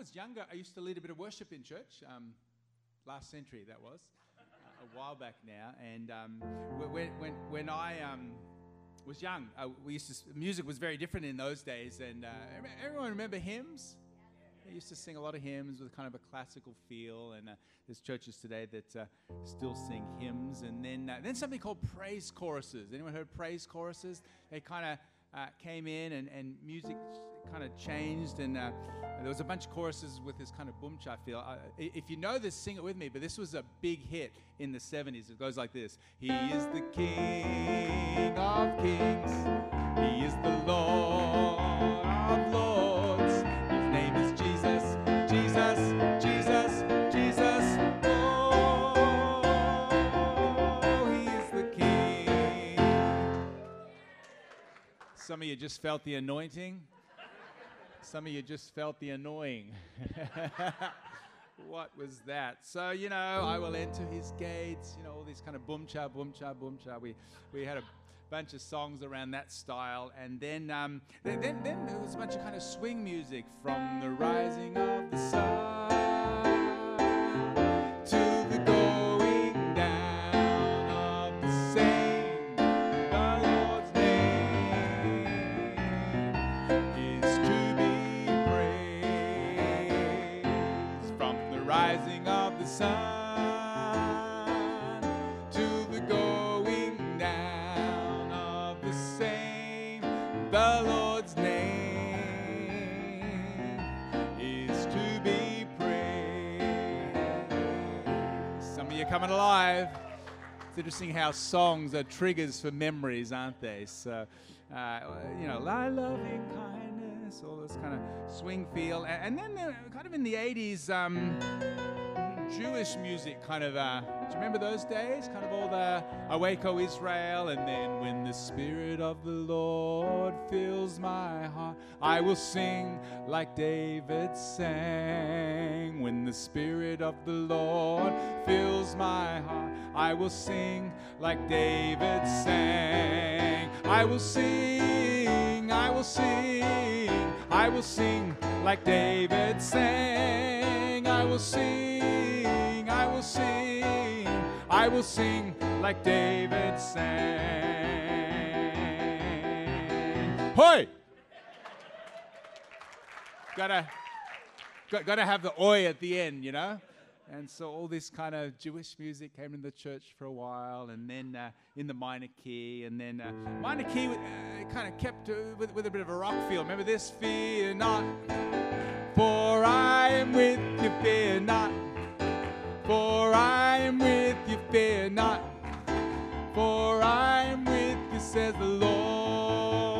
was younger, I used to lead a bit of worship in church. Um, last century, that was. Uh, a while back now. And um, when, when, when I um, was young, uh, we used to, music was very different in those days. And uh, everyone remember hymns? I used to sing a lot of hymns with kind of a classical feel, and uh, there's churches today that uh, still sing hymns. And then, uh, then something called praise choruses. Anyone heard praise choruses? They kind of uh, came in and, and music kind of changed and uh, there was a bunch of choruses with this kind of boom cha feel. Uh, if you know this, sing it with me. But this was a big hit in the 70s. It goes like this He is the King of Kings, He is the Lord of Lords. His name is Jesus, Jesus, Jesus, Jesus. Oh, He is the King. Some of you just felt the anointing. Some of you just felt the annoying. what was that? So, you know, I will enter his gates, you know, all these kind of boom cha, boom cha, boom cha. We, we had a bunch of songs around that style. And then, um, then, then, then there was a bunch of kind of swing music from the rising of the sun. Coming alive. It's interesting how songs are triggers for memories, aren't they? So, uh, you know, love loving kindness, all this kind of swing feel. And, then, kind of in the 80s, um, Jewish music kind of, uh, do you remember those days? Kind of all the Awake, O Israel, and then when the Spirit of the Lord fills my heart, I will sing like David sang. When the Spirit of the Lord fills my heart, I will sing like David sang. I will sing, I will sing, I will sing like David sang. I will sing I will sing, I will sing like David sang. Hoy! Gotta, gotta have the oi at the end, you know? And so all this kind of Jewish music came in the church for a while, and then uh, in the minor key, and then uh, minor key uh, kind of kept uh, with, with a bit of a rock feel. Remember this? Fear not, for I am with you, fear not. For I am with you, fear not. For I am with you, says the Lord.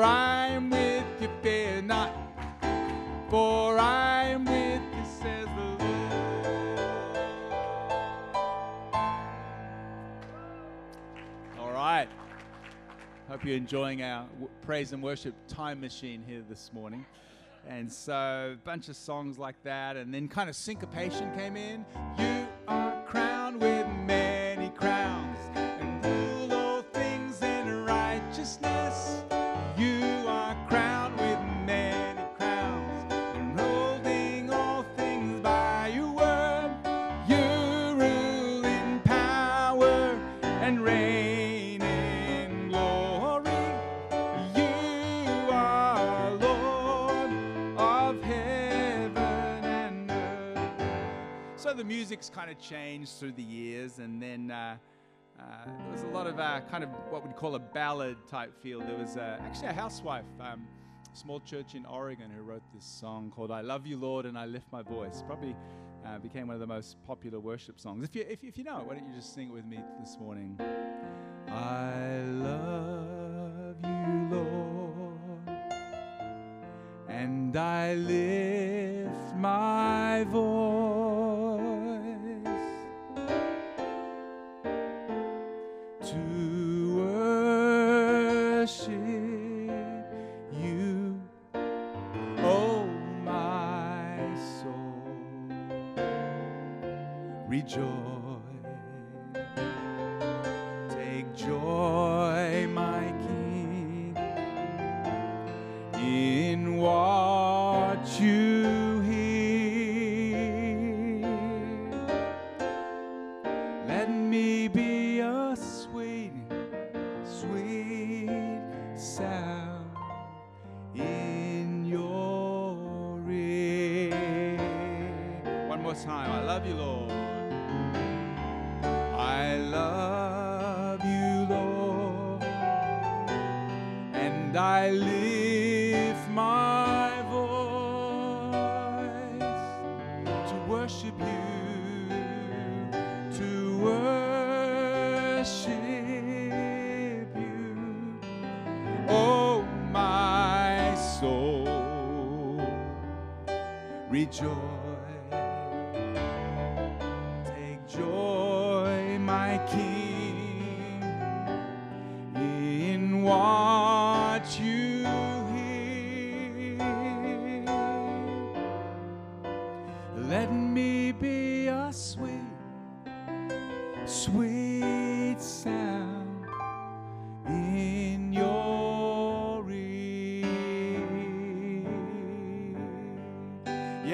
For I am with you, fear not. For I am with you, says the Lord. All right. Hope you're enjoying our praise and worship time machine here this morning. And so, a bunch of songs like that, and then kind of syncopation came in. You kind of changed through the years, and then uh, uh, there was a lot of uh, kind of what we'd call a ballad type feel. There was uh, actually a housewife, um, small church in Oregon, who wrote this song called "I Love You, Lord, and I Lift My Voice." Probably uh, became one of the most popular worship songs. If you if, if you know it, why don't you just sing it with me this morning? I love you, Lord, and I lift my voice. 就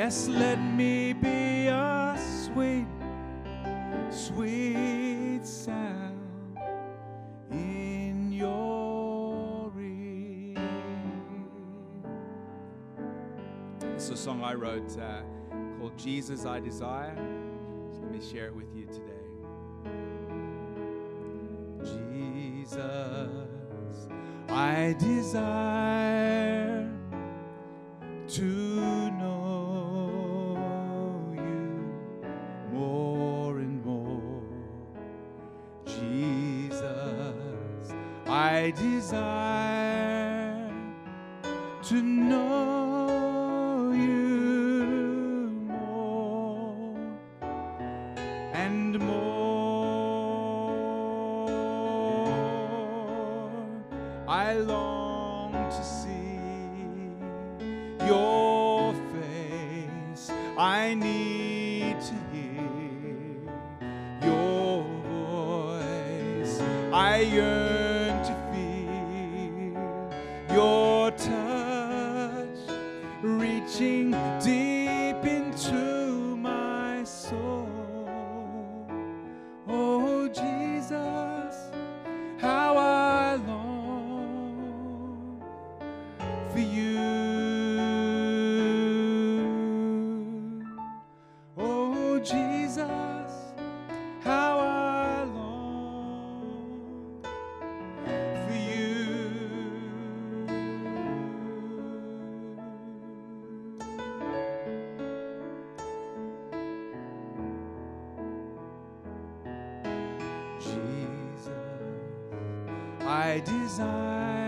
Yes, let me be a sweet, sweet sound in your ear. Is a song I wrote uh, called Jesus I Desire. So let me share it with you today. Jesus, I desire to I desire I desire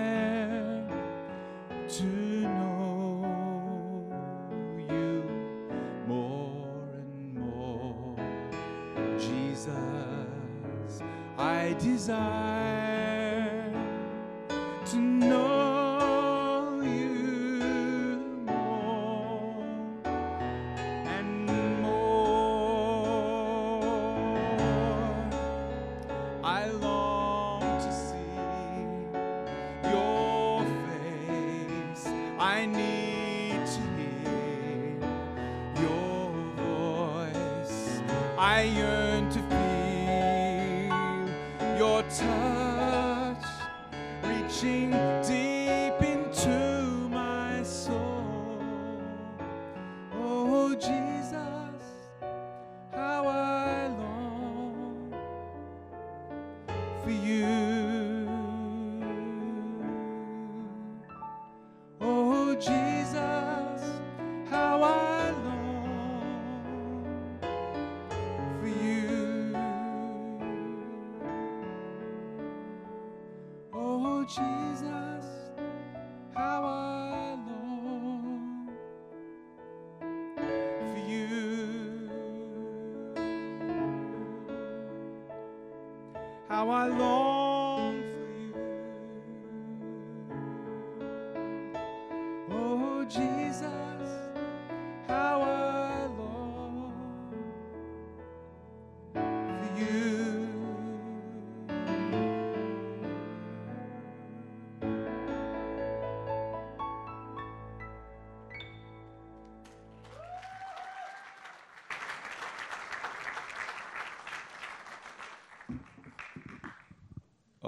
How I long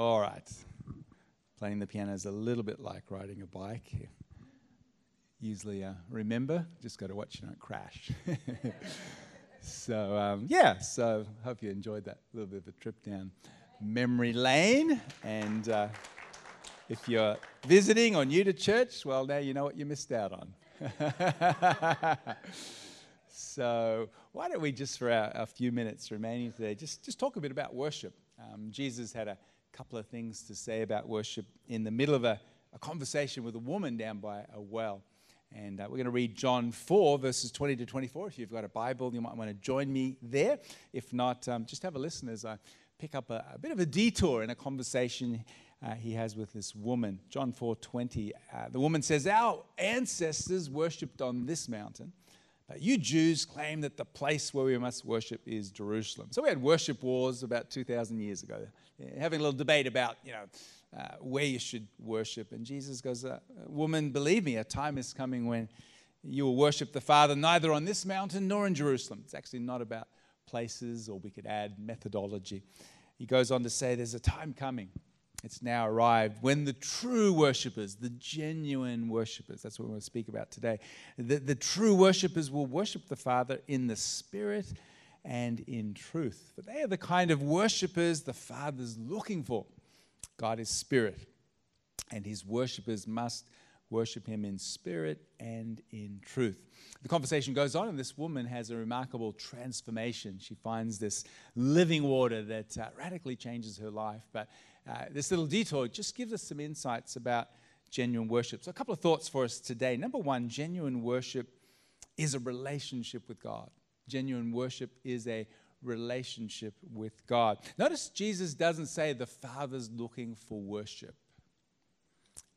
All right. Playing the piano is a little bit like riding a bike. Usually, uh, remember, just got to watch you don't crash. so, um, yeah, so hope you enjoyed that little bit of a trip down memory lane. And uh, If you're visiting or new to church, well, now you know what you missed out on. so, why don't we just, for our, our, few minutes remaining today, just, just talk a bit about worship? Um, Jesus had a couple of things to say about worship in the middle of a, a conversation with a woman down by a well. And uh, we're going to read John 4, verses 20 to 24. If you've got a Bible, you might want to join me there. If not, um, just have a listen as I pick up a, a bit of a detour in a conversation uh, he has with this woman. John 4 20. Uh, the woman says, Our ancestors worshipped on this mountain. But you Jews claim that the place where we must worship is Jerusalem. So we had worship wars about 2,000 years ago, having a little debate about, you know, uh, where you should worship. And Jesus goes, uh, Woman, believe me, a time is coming when you will worship the Father neither on this mountain nor in Jerusalem. It's actually not about places, or we could add methodology. He goes on to say, There's a time coming. It's now arrived when the true worshippers, the genuine worshippers, that's what we want to speak about today, the, the true worshippers will worship the Father in the Spirit and in truth. For they are the kind of worshippers the Father's looking for. God is spirit, and his worshippers must worship him in spirit and in truth. The conversation goes on, and this woman has a remarkable transformation. She finds this living water that uh, radically changes her life. But uh, this little detour just gives us some insights about genuine worship. So, a couple of thoughts for us today. Number one, genuine worship is a relationship with God. Genuine worship is a relationship with God. Notice Jesus doesn't say the Father's looking for worship.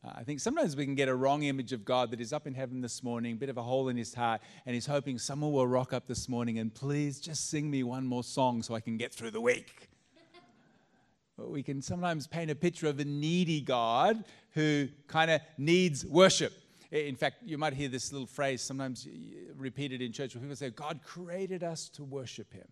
Uh, I think sometimes we can get a wrong image of God that is up in heaven this morning, a bit of a hole in his heart, and he's hoping someone will rock up this morning and please just sing me one more song so I can get through the week. We can sometimes paint a picture of a needy God who kind of needs worship. In fact, you might hear this little phrase sometimes repeated in church where people say, God created us to worship him.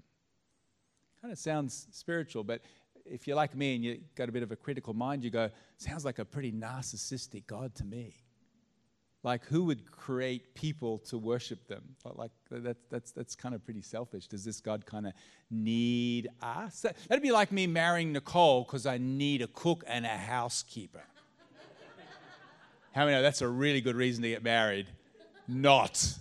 Kind of sounds spiritual, but if you're like me and you've got a bit of a critical mind, you go, sounds like a pretty narcissistic God to me. Like, who would create people to worship them? Like, that, that's, that's kind of pretty selfish. Does this God kind of need us? That'd be like me marrying Nicole because I need a cook and a housekeeper. How many know that's a really good reason to get married? Not.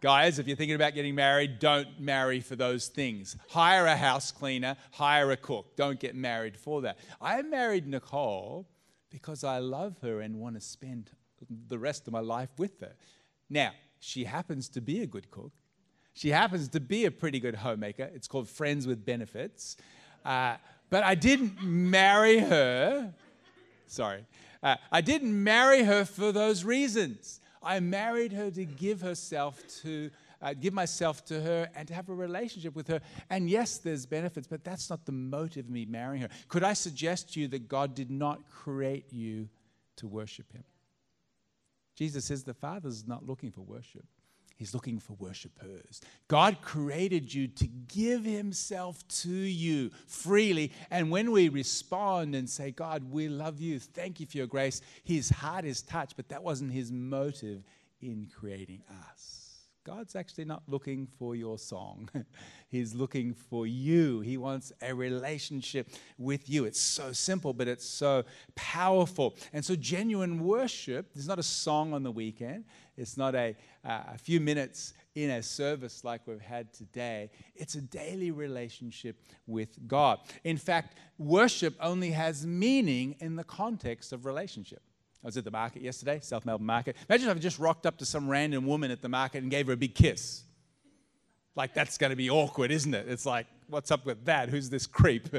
Guys, if you're thinking about getting married, don't marry for those things. Hire a house cleaner, hire a cook. Don't get married for that. I married Nicole because I love her and want to spend the rest of my life with her. Now, she happens to be a good cook. She happens to be a pretty good homemaker. It's called Friends with Benefits. Uh, but I didn't marry her. Sorry. Uh, I didn't marry her for those reasons. I married her to give herself to, uh, give myself to her and to have a relationship with her. And yes, there's benefits, but that's not the motive of me marrying her. Could I suggest to you that God did not create you to worship Him? Jesus says the Father's not looking for worship. He's looking for worshipers. God created you to give Himself to you freely. And when we respond and say, God, we love you, thank you for your grace, His heart is touched, but that wasn't His motive in creating us. God's actually not looking for your song. He's looking for you. He wants a relationship with you. It's so simple, but it's so powerful. And so, genuine worship is not a song on the weekend, it's not a, uh, a few minutes in a service like we've had today. It's a daily relationship with God. In fact, worship only has meaning in the context of relationship. I was at the market yesterday, South Melbourne Market. Imagine if I just rocked up to some random woman at the market and gave her a big kiss. Like, that's going to be awkward, isn't it? It's like, what's up with that? Who's this creep?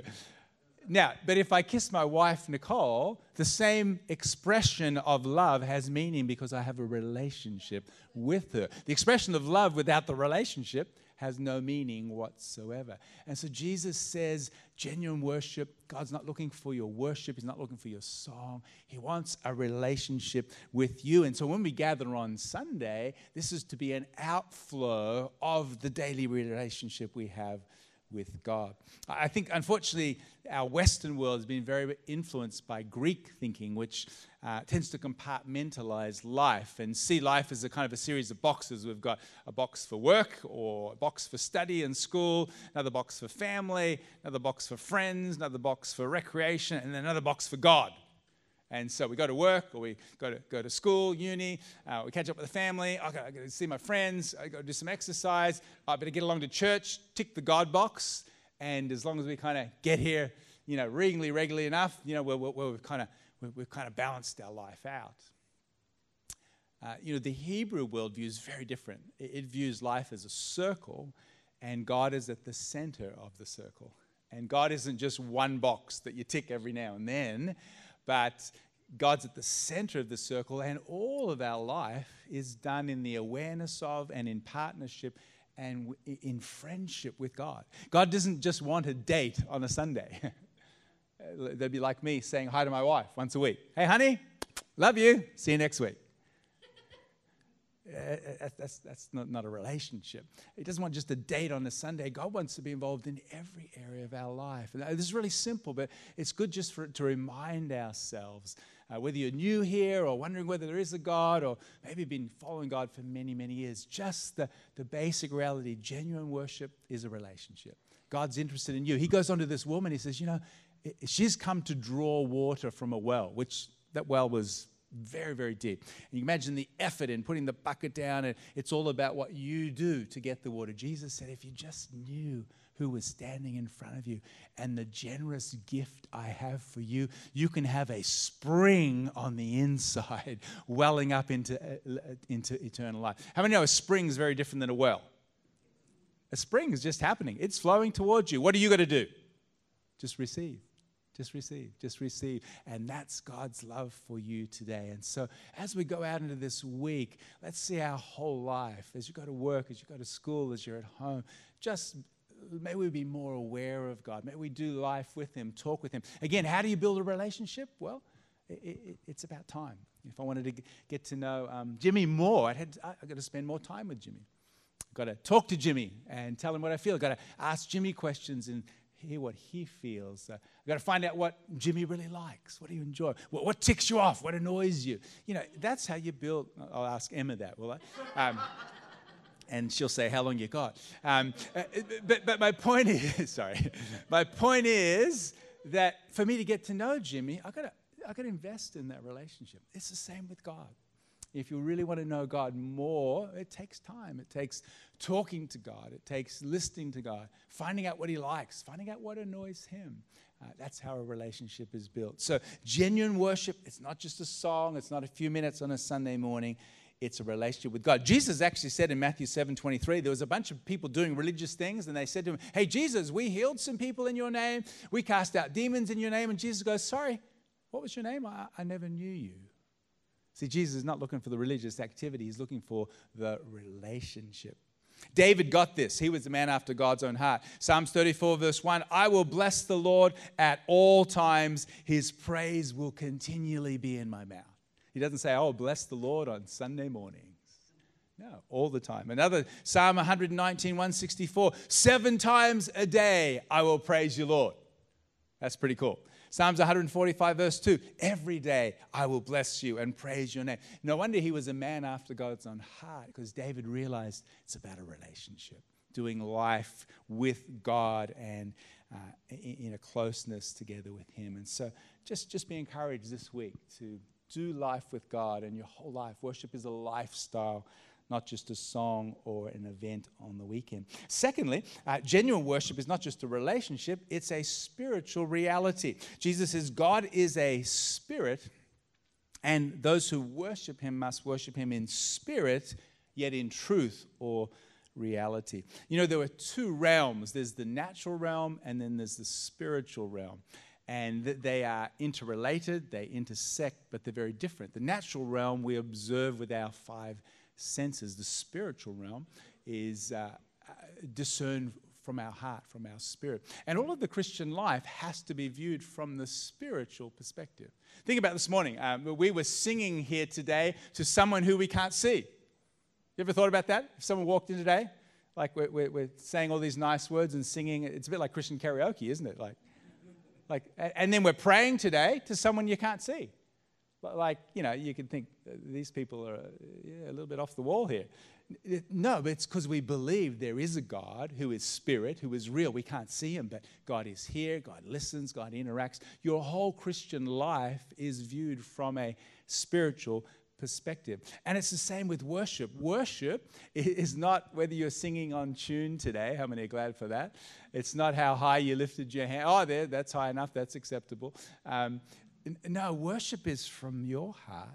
Now, but if I kiss my wife, Nicole, the same expression of love has meaning because I have a relationship with her. The expression of love without the relationship has no meaning whatsoever. And so Jesus says, genuine worship, God's not looking for your worship, He's not looking for your song. He wants a relationship with you. And so when we gather on Sunday, this is to be an outflow of the daily relationship we have with God. I think, unfortunately, our Western world has been very influenced by Greek thinking, which uh, tends to compartmentalize life and see life as a kind of a series of boxes. We've got a box for work, or a box for study and school, another box for family, another box for friends, another box for recreation, and another box for God. And so we go to work or we go to, go to school, uni, uh, we catch up with the family. I got, to see my friends, I got to do some exercise. I better get along to church, tick the God box. And as long as we kind of get here, you know, reasonably regularly enough, you know, we're, we're kind of we've kind of balanced our life out. Uh, you know, the Hebrew worldview is very different. It, it views life as a circle, and God is at the center of the circle. And God isn't just one box that you tick every now and then, but God's at the center of the circle, and all of our life is done in the awareness of and in partnership and in friendship with God. God doesn't just want a date on a Sunday. They'd be like me saying hi to my wife once a week. Hey, honey, love you. See you next week. Uh, uh, that's, that's not, not a relationship. He doesn't want just a date on a Sunday. God wants to be involved in every area of our life. And this is really simple, but it's good just for to remind ourselves, uh, whether you're new here or wondering whether there is a God or maybe been following God for many, many years, just the, the basic reality genuine worship is a relationship. God's interested in you. He goes on to this woman, he says, You know, she's come to draw water from a well, which that well was very, very deep. And you imagine the effort in putting the bucket down, and it's all about what you do to get the water. Jesus said, if you just knew who was standing in front of you and the generous gift I have for you, you can have a spring on the inside welling up into, uh, into eternal life. How many know a spring is very different than a well? A spring is just happening, it's flowing towards you. What are you going to do? Just receive. Just receive, just receive. And that's God's love for you today. And so, as we go out into this week, let's see our whole life as you go to work, as you go to school, as you're at home. Just may we be more aware of God. May we do life with Him, talk with Him. Again, how do you build a relationship? Well, it, it, it's about time. If I wanted to get to know um, Jimmy more, I had I got to spend more time with Jimmy. Got to talk to Jimmy and tell him what I feel. Got to ask Jimmy questions and hear what he feels. Uh, I've got to find out what Jimmy really likes. What do you enjoy? What, what, ticks you off? What annoys you? You know, that's how you build. I'll ask Emma that, will I? Um, and she'll say how long you got. Um, uh, but, but my point is, sorry, my point is that for me to get to know Jimmy, I've got to, I've got to invest in that relationship. It's the same with God. If you really want to know God more, it takes time. It takes talking to God, it takes listening to God, finding out what He likes, finding out what annoys Him. Uh, that's how a relationship is built. So, genuine worship, it's not just a song, it's not a few minutes on a Sunday morning. It's a relationship with God. Jesus actually said in Matthew 7 23, there was a bunch of people doing religious things, and they said to him, Hey, Jesus, we healed some people in your name. We cast out demons in your name. And Jesus goes, Sorry, what was your name? I, I never knew you. See, Jesus is not looking for the religious activity, he's looking for the relationship. David got this. He was a man after God's own heart. Psalms 34, verse 1 I will bless the Lord at all times, his praise will continually be in my mouth. He doesn't say, Oh, bless the Lord on Sunday mornings. No, all the time. Another Psalm 119, 164 Seven times a day I will praise you, Lord. That's pretty cool. Psalms 145, verse 2 Every day I will bless you and praise your name. No wonder he was a man after God's own heart because David realized it's about a relationship, doing life with God and uh, in a closeness together with him. And so just, just be encouraged this week to do life with God and your whole life. Worship is a lifestyle not just a song or an event on the weekend. Secondly, uh, genuine worship is not just a relationship, it's a spiritual reality. Jesus says God is a spirit, and those who worship him must worship him in spirit, yet in truth or reality. You know, there are two realms there's the natural realm, and then there's the spiritual realm and they are interrelated, they intersect, but they're very different. The natural realm we observe with our five senses. The spiritual realm is uh, uh, discerned from our heart, from our spirit. And all of the Christian life has to be viewed from the spiritual perspective. Think about this morning. Um, we were singing here today to someone who we can't see. You ever thought about that? If someone walked in today, like we're, we're, we're saying all these nice words and singing, it's a bit like Christian karaoke, isn't it? Like, like, and then we're praying today to someone you can't see. But like, you know, you could think these people are yeah, a little bit off the wall here. No, but it's because we believe there is a God who is spirit, who is real. We can't see him, but God is here, God listens, God interacts. Your whole Christian life is viewed from a spiritual perspective. And it's the same with worship. Worship is not whether you're singing on tune today. How many are glad for that? It's not how high you lifted your hand. Oh, there, that's high enough, that's acceptable. Um, no, worship is from your heart,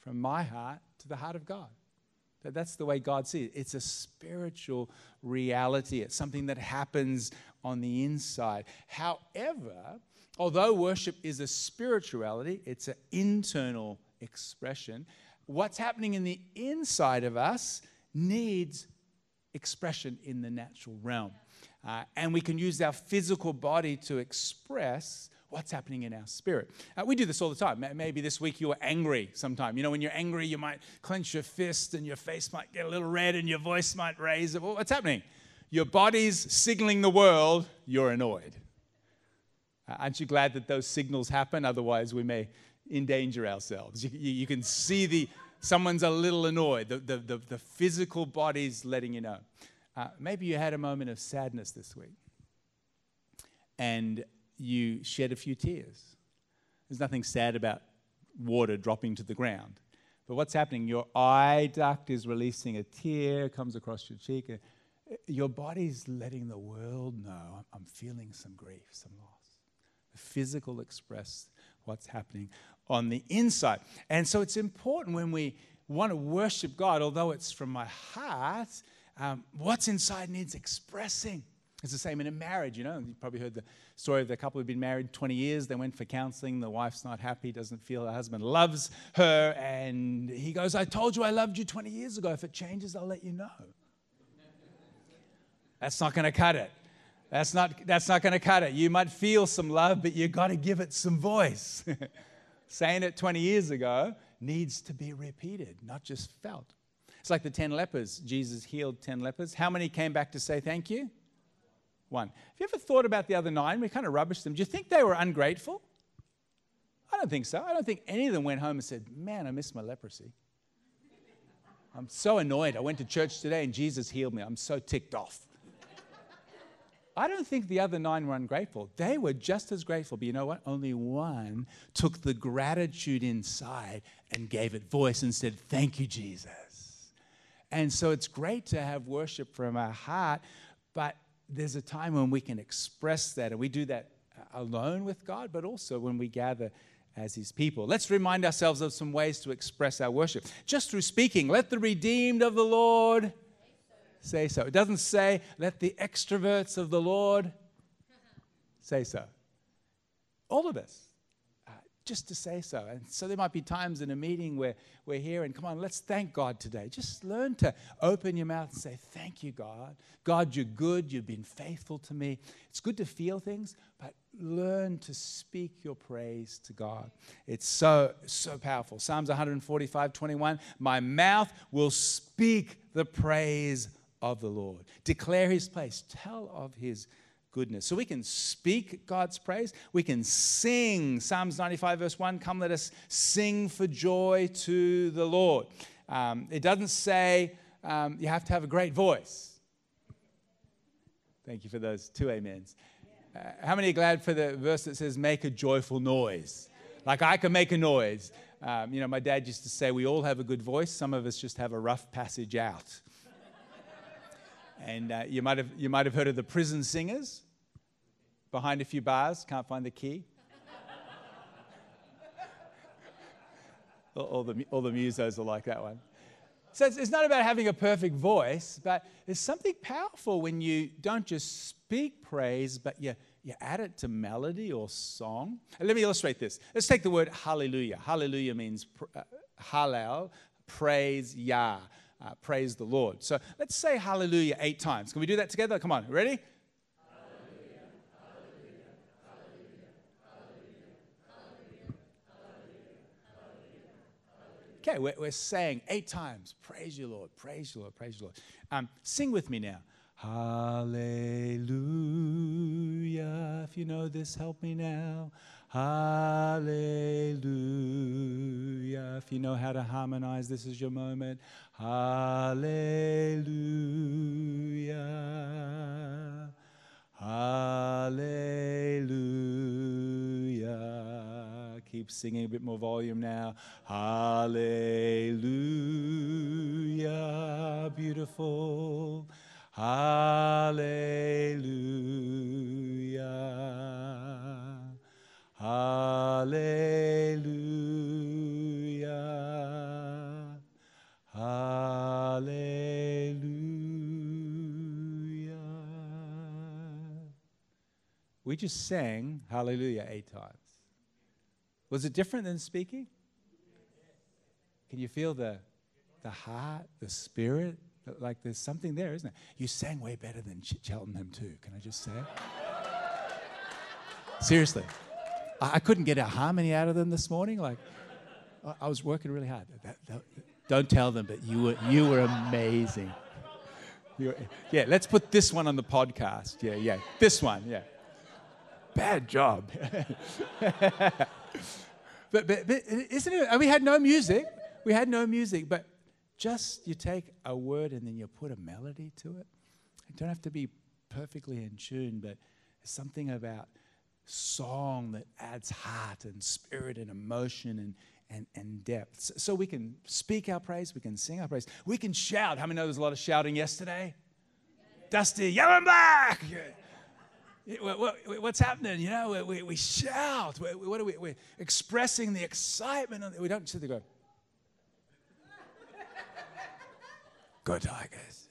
from my heart to the heart of God. That's the way God sees it. It's a spiritual reality, it's something that happens on the inside. However, although worship is a spirituality, it's an internal expression. What's happening in the inside of us needs expression in the natural realm. Uh, and we can use our physical body to express what's happening in our spirit. Uh, we do this all the time. Maybe this week you were angry sometime. You know, when you're angry, you might clench your fist and your face might get a little red and your voice might raise. Well, what's happening? Your body's signaling the world you're annoyed. Uh, aren't you glad that those signals happen? Otherwise, we may endanger ourselves. You, you, you can see the someone's a little annoyed. The, the, the, the physical body's letting you know. Uh, maybe you had a moment of sadness this week. And you shed a few tears. There's nothing sad about water dropping to the ground. But what's happening? Your eye duct is releasing a tear, comes across your cheek. Your body's letting the world know I'm feeling some grief, some loss. The physical express what's happening on the inside. And so it's important when we want to worship God, although it's from my heart, um, what's inside needs expressing. It's the same in a marriage, you know. You've probably heard the story of the couple who've been married 20 years. They went for counseling. The wife's not happy, doesn't feel her husband loves her. And he goes, I told you I loved you 20 years ago. If it changes, I'll let you know. That's not going to cut it. That's not, that's not going to cut it. You might feel some love, but you've got to give it some voice. Saying it 20 years ago needs to be repeated, not just felt. It's like the 10 lepers. Jesus healed 10 lepers. How many came back to say thank you? One. Have you ever thought about the other nine? We kind of rubbished them. Do you think they were ungrateful? I don't think so. I don't think any of them went home and said, Man, I miss my leprosy. I'm so annoyed. I went to church today and Jesus healed me. I'm so ticked off. I don't think the other nine were ungrateful. They were just as grateful. But you know what? Only one took the gratitude inside and gave it voice and said, Thank you, Jesus. And so it's great to have worship from our heart, but there's a time when we can express that, and we do that uh, alone with God, but also when we gather as his people. Let's remind ourselves of some ways to express our worship. Just through speaking, let the redeemed of the Lord say so. It doesn't say, let the extroverts of the Lord say so. All of us just to say so. And so there might be times in a meeting where we're here and come on, let's thank God today. Just learn to open your mouth and say, Thank you, God. God, you're good. You've been faithful to me. It's good to feel things, but learn to speak your praise to God. It's so, so powerful. Psalms 145, 21. My mouth will speak the praise of the Lord. Declare his place. Tell of his goodness. So we can speak God's praise. We can sing Psalms 95, verse 1 Come, let us sing for joy to the Lord. Um, it doesn't say um, you have to have a great voice. Thank you for those two amens. Uh, how many are glad for the verse that says, Make a joyful noise? Like I can make a noise. Um, you know, my dad used to say, We all have a good voice. Some of us just have a rough passage out. and uh, you, might have, you might have heard of the prison singers behind a few bars, can't find the key. all, the, all the musos are like that one. So it's, it's not about having a perfect voice, but there's something powerful when you don't just speak praise, but you, you add it to melody or song. And let me illustrate this. Let's take the word hallelujah. Hallelujah means uh, hallel, praise Yah, uh, praise the Lord. So let's say hallelujah eight times. Can we do that together? Come on, ready? Okay, we're, we're saying eight times, praise you, Lord, praise you, Lord, praise you, Lord. Um, sing with me now. Hallelujah. If you know this, help me now. Hallelujah. If you know how to harmonize, this is your moment. Hallelujah. Hallelujah. Keep singing a bit more volume now. Hallelujah. Beautiful. Hallelujah. Hallelujah. Hallelujah. We just sang Hallelujah eight times. Was it different than speaking? Can you feel the, the heart, the spirit? Like there's something there, isn't it? You sang way better than Ch- Cheltenham, too. Can I just say it? Seriously. I, I couldn't get a harmony out of them this morning. Like, I, I was working really hard. That- that- don't tell them, but you were, you were amazing. You were- yeah, let's put this one on the podcast. Yeah, yeah. This one, yeah. Bad job. but, but, but isn't it? We had no music. We had no music, but just you take a word and then you put a melody to it. It don't have to be perfectly in tune, but something about song that adds heart and spirit and emotion and, and, and depth. So, we can speak our praise, we can sing our praise, we can shout. How many know there's a lot of shouting yesterday? Dusty, yellow and black. Yeah, what- what- what's happening? You know, we, we, shout. We, what are we? We're expressing the excitement. Of, we don't sit there go, "Go Tigers!"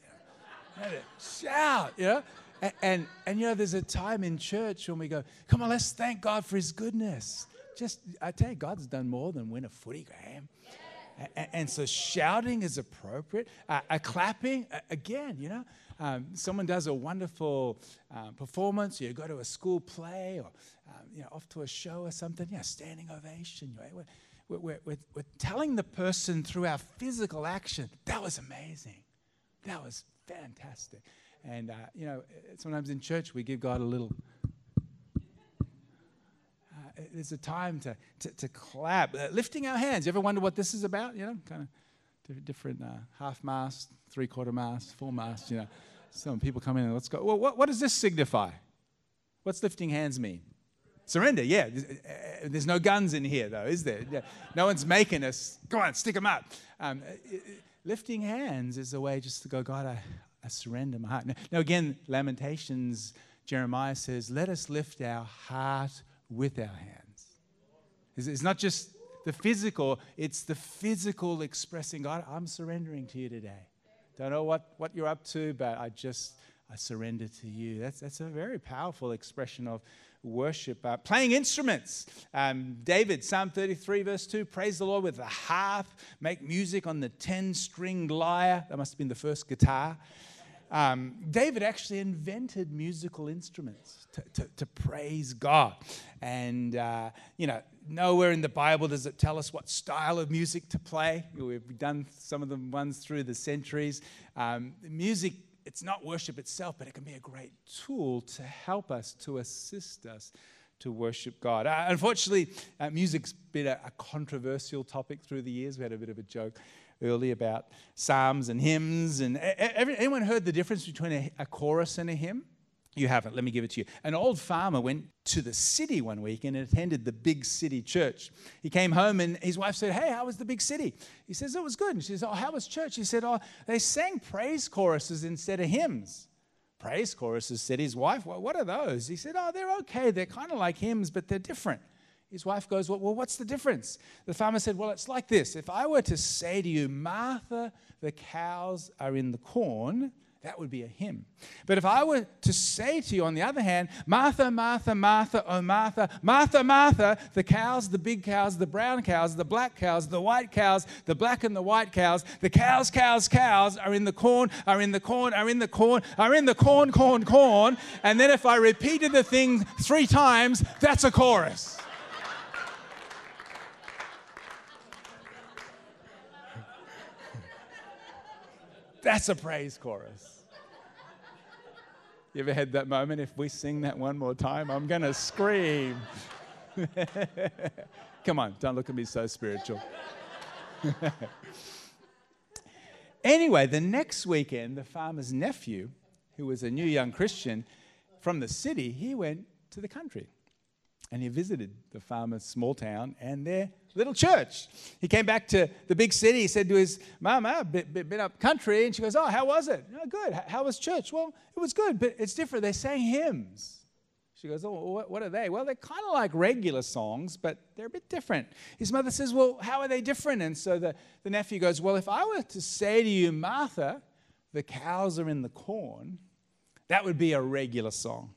You know, shout. You know, and, and and you know, there's a time in church when we go, "Come on, let's thank God for His goodness." Just, I tell you, God's done more than win a footy game. And, and so shouting is appropriate. Uh, a clapping, again, you know, um, someone does a wonderful um, performance, you go to a school play or, um, you know, off to a show or something, yeah, standing ovation. Right? We're, we're, we're, we're telling the person through our physical action, that was amazing. That was fantastic. And, uh, you know, sometimes in church we give God a little uh, there's a time to, to, to clap. Uh, lifting our hands. You ever wonder what this is about? You know, kind of different uh, half mast, three quarter mast, full mast. You know, some people come in and let's go. Well, what, what does this signify? What's lifting hands mean? Surrender, yeah. There's, uh, no guns in here, though, is there? Yeah. No one's making us, go on, stick them up. Um, uh, uh, lifting hands is a way just to go, God, I, I surrender my heart. Now, now, again, Lamentations, Jeremiah says, let us lift our heart with our hands. It's, it's not just the physical, it's the physical expressing, God, I'm surrendering to you today. Don't know what, what you're up to, but I just, I surrender to you. That's, that's a very powerful expression of worship. Uh, playing instruments. Um, David, Psalm 33, verse 2, praise the Lord with the harp, make music on the 10 stringed lyre. That must have been the first guitar. Um, David actually invented musical instruments to, to, to praise God. And, uh, you know, nowhere in the Bible does it tell us what style of music to play. We've done some of the ones through the centuries. Um, music, it's not worship itself, but it can be a great tool to help us, to assist us to worship God. Uh, unfortunately, uh, music's been a, a controversial topic through the years. We had a bit of a joke early about psalms and hymns. And anyone heard the difference between a, a, chorus and a hymn? You haven't. Let me give it to you. An old farmer went to the city one week and attended the big city church. He came home and his wife said, Hey, how was the big city? He says, It was good. And she says, Oh, how was church? He said, Oh, they sang praise choruses instead of hymns. Praise choruses, said his wife. Well, what are those? He said, Oh, they're okay. They're kind of like hymns, but they're different. His wife goes, well, well, what's the difference? The farmer said, Well, it's like this. If I were to say to you, Martha, the cows are in the corn, that would be a hymn. But if I were to say to you, on the other hand, Martha, Martha, Martha, oh Martha, Martha, Martha, the cows, the big cows, the brown cows, the black cows, the white cows, the black and the white cows, the cows, cows, cows are in the corn, are in the corn, are in the corn, are in the corn, corn, corn. And then if I repeated the thing three times, that's a chorus. That's a praise chorus. You ever had that moment? If we sing that one more time, I'm going to scream. Come on, don't look at me so spiritual. anyway, the next weekend, the farmer's nephew, who was a new young Christian from the city, he went to the country and he visited the farmer's small town and their little church. He came back to the big city. He said to his mom, I've been, up country. And she goes, Oh, how was it? Oh, good. How was church? Well, it was good, but it's different. They sang hymns. She goes, Oh, what are they? Well, they're kind of like regular songs, but they're a bit different. His mother says, Well, how are they different? And so the, the nephew goes, Well, if I were to say to you, Martha, the cows are in the corn, that would be a regular song.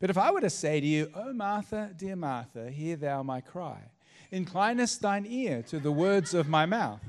But if I were to say to you, Oh, Martha, dear Martha, hear thou my cry, inclinest thine ear to the words of my mouth,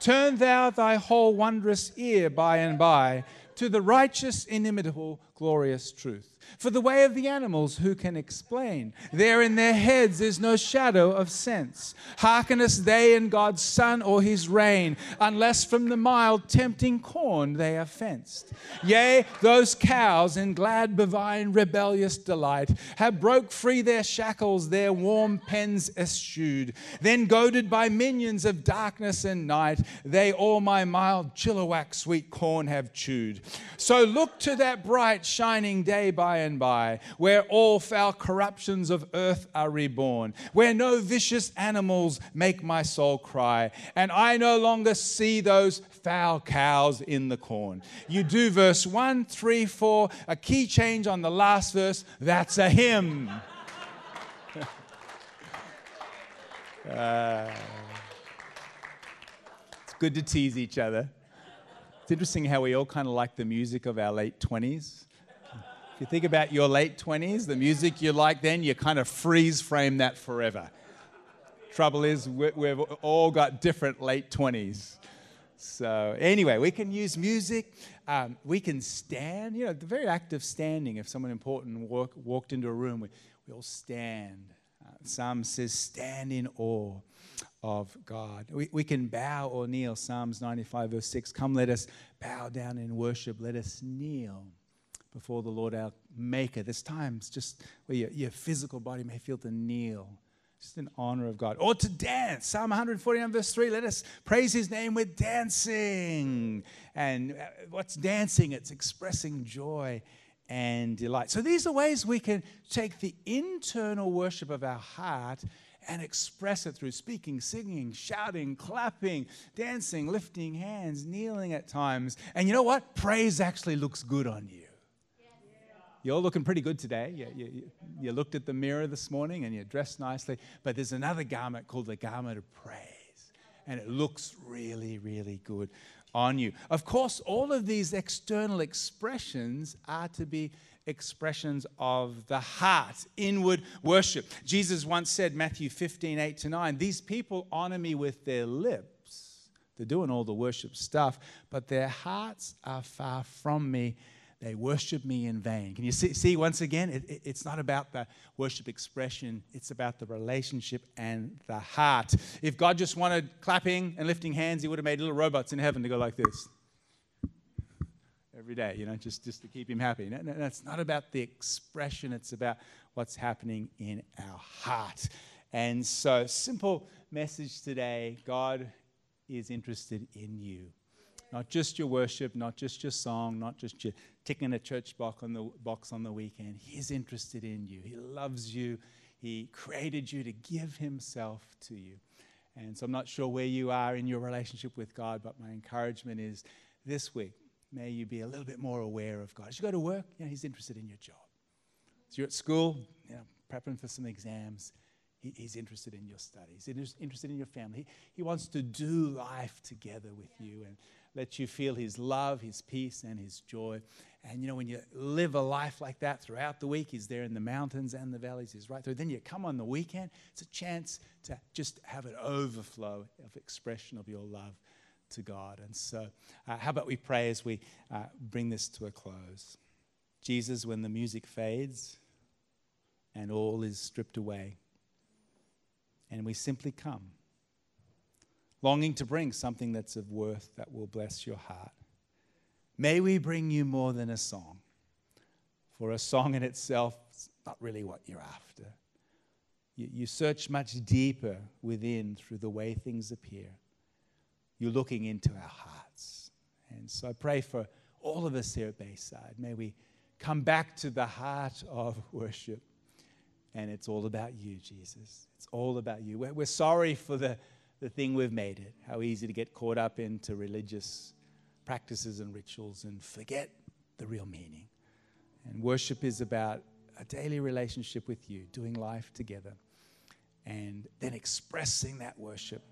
turn thou thy whole wondrous ear by and by to the righteous, inimitable, glorious truth. For the way of the animals, who can explain? There in their heads is no shadow of sense. Hearkenest they in God's sun or his reign, unless from the mild, tempting corn they are fenced. Yea, those cows in glad, bovine, rebellious delight have broke free their shackles, their warm pens eschewed. Then, goaded by minions of darkness and night, they all my mild, chilliwack sweet corn have chewed. So look to that bright, shining day by and by, where all foul corruptions of earth are reborn, where no vicious animals make my soul cry, and I no longer see those foul cows in the corn. You do verse 1, 3, 4, a key change on the last verse, that's a hymn. uh, it's good to tease each other. It's interesting how we all kind of like the music of our late 20s. If you think about your late 20s, the music you like then, you kind of freeze frame that forever. Trouble is, we've all got different late 20s. So, anyway, we can use music. Um, we can stand. You know, the very act of standing, if someone important walk, walked into a room, we, we all stand. Uh, Psalm says, stand in awe of God. We, we can bow or kneel. Psalms 95, verse 6. Come, let us bow down in worship. Let us kneel before the Lord our Maker. There's times just where your, your physical body may feel to kneel, just in honor of God, or to dance. Psalm 149, verse 3 let us praise his name with dancing. And uh, what's dancing? It's expressing joy and delight. So these are ways we can take the internal worship of our heart and express it through speaking, singing, shouting, clapping, dancing, lifting hands, kneeling at times. And you know what? Praise actually looks good on you. You're looking pretty good today. You, you, you, looked at the mirror this morning and you're dressed nicely. But there's another garment called the garment of praise. And it looks really, really good on you. Of course, all of these external expressions are to be expressions of the heart, inward worship. Jesus once said, Matthew 15, 8 to 9, These people honor me with their lips. They're doing all the worship stuff, but their hearts are far from me they worship me in vain. Can you see, see once again? It, it, it's not about the worship expression, it's about the relationship and the heart. If God just wanted clapping and lifting hands, He would have made little robots in heaven to go like this every day, you know, just, just to keep Him happy. No, no, not about the expression, it's about what's happening in our heart. And so, simple message today God is interested in you. Not just your worship, not just your song, not just your ticking a church box on the box on the weekend. He's interested in you. He loves you. He created you to give himself to you. And so I'm not sure where you are in your relationship with God, but my encouragement is this week, may you be a little bit more aware of God. As you go to work, you know, He's interested in your job. As you're at school, you know, prepping for some exams, he, He's interested in your studies. He's interested in your family. He, he wants to do life together with you. And let you feel His love, His peace, and His joy. And you know, when you live a life like that throughout the week, He's there in the mountains and the valleys, He's right through. Then you come on the weekend, it's a chance to just have an overflow of expression of your love to God. And so, uh, how about we pray as we uh, bring this to a close? Jesus, when the music fades and all is stripped away, and we simply come longing to bring something that's of worth that will bless your heart. May we bring you more than a song, for a song in itself is not really what you're after. You, you search much deeper within through the way things appear. you're looking into our hearts. And so I pray for all of us here at Bayside. May we come back to the heart of worship. And it's all about you, Jesus. It's all about you. We're, we're sorry for the, the thing we've made it, how easy to get caught up into religious practices and rituals and forget the real meaning. And worship is about a daily relationship with you, doing life together, and then expressing that worship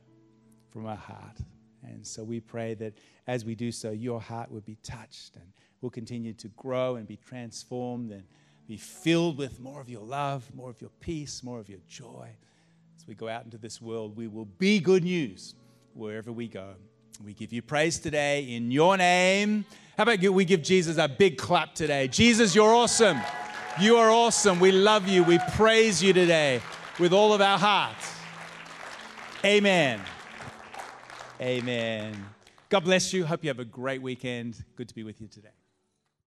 from our heart. And so we pray that as we do so, your heart would be touched and will continue to grow and be transformed and be filled with more of your love, more of your peace, more of your joy. We go out into this world, we will be good news wherever we go. We give you praise today in your name. How about we give Jesus a big clap today? Jesus, you're awesome. You are awesome. We love you. We praise you today with all of our hearts. Amen. Amen. God bless you. Hope you have a great weekend. Good to be with you today.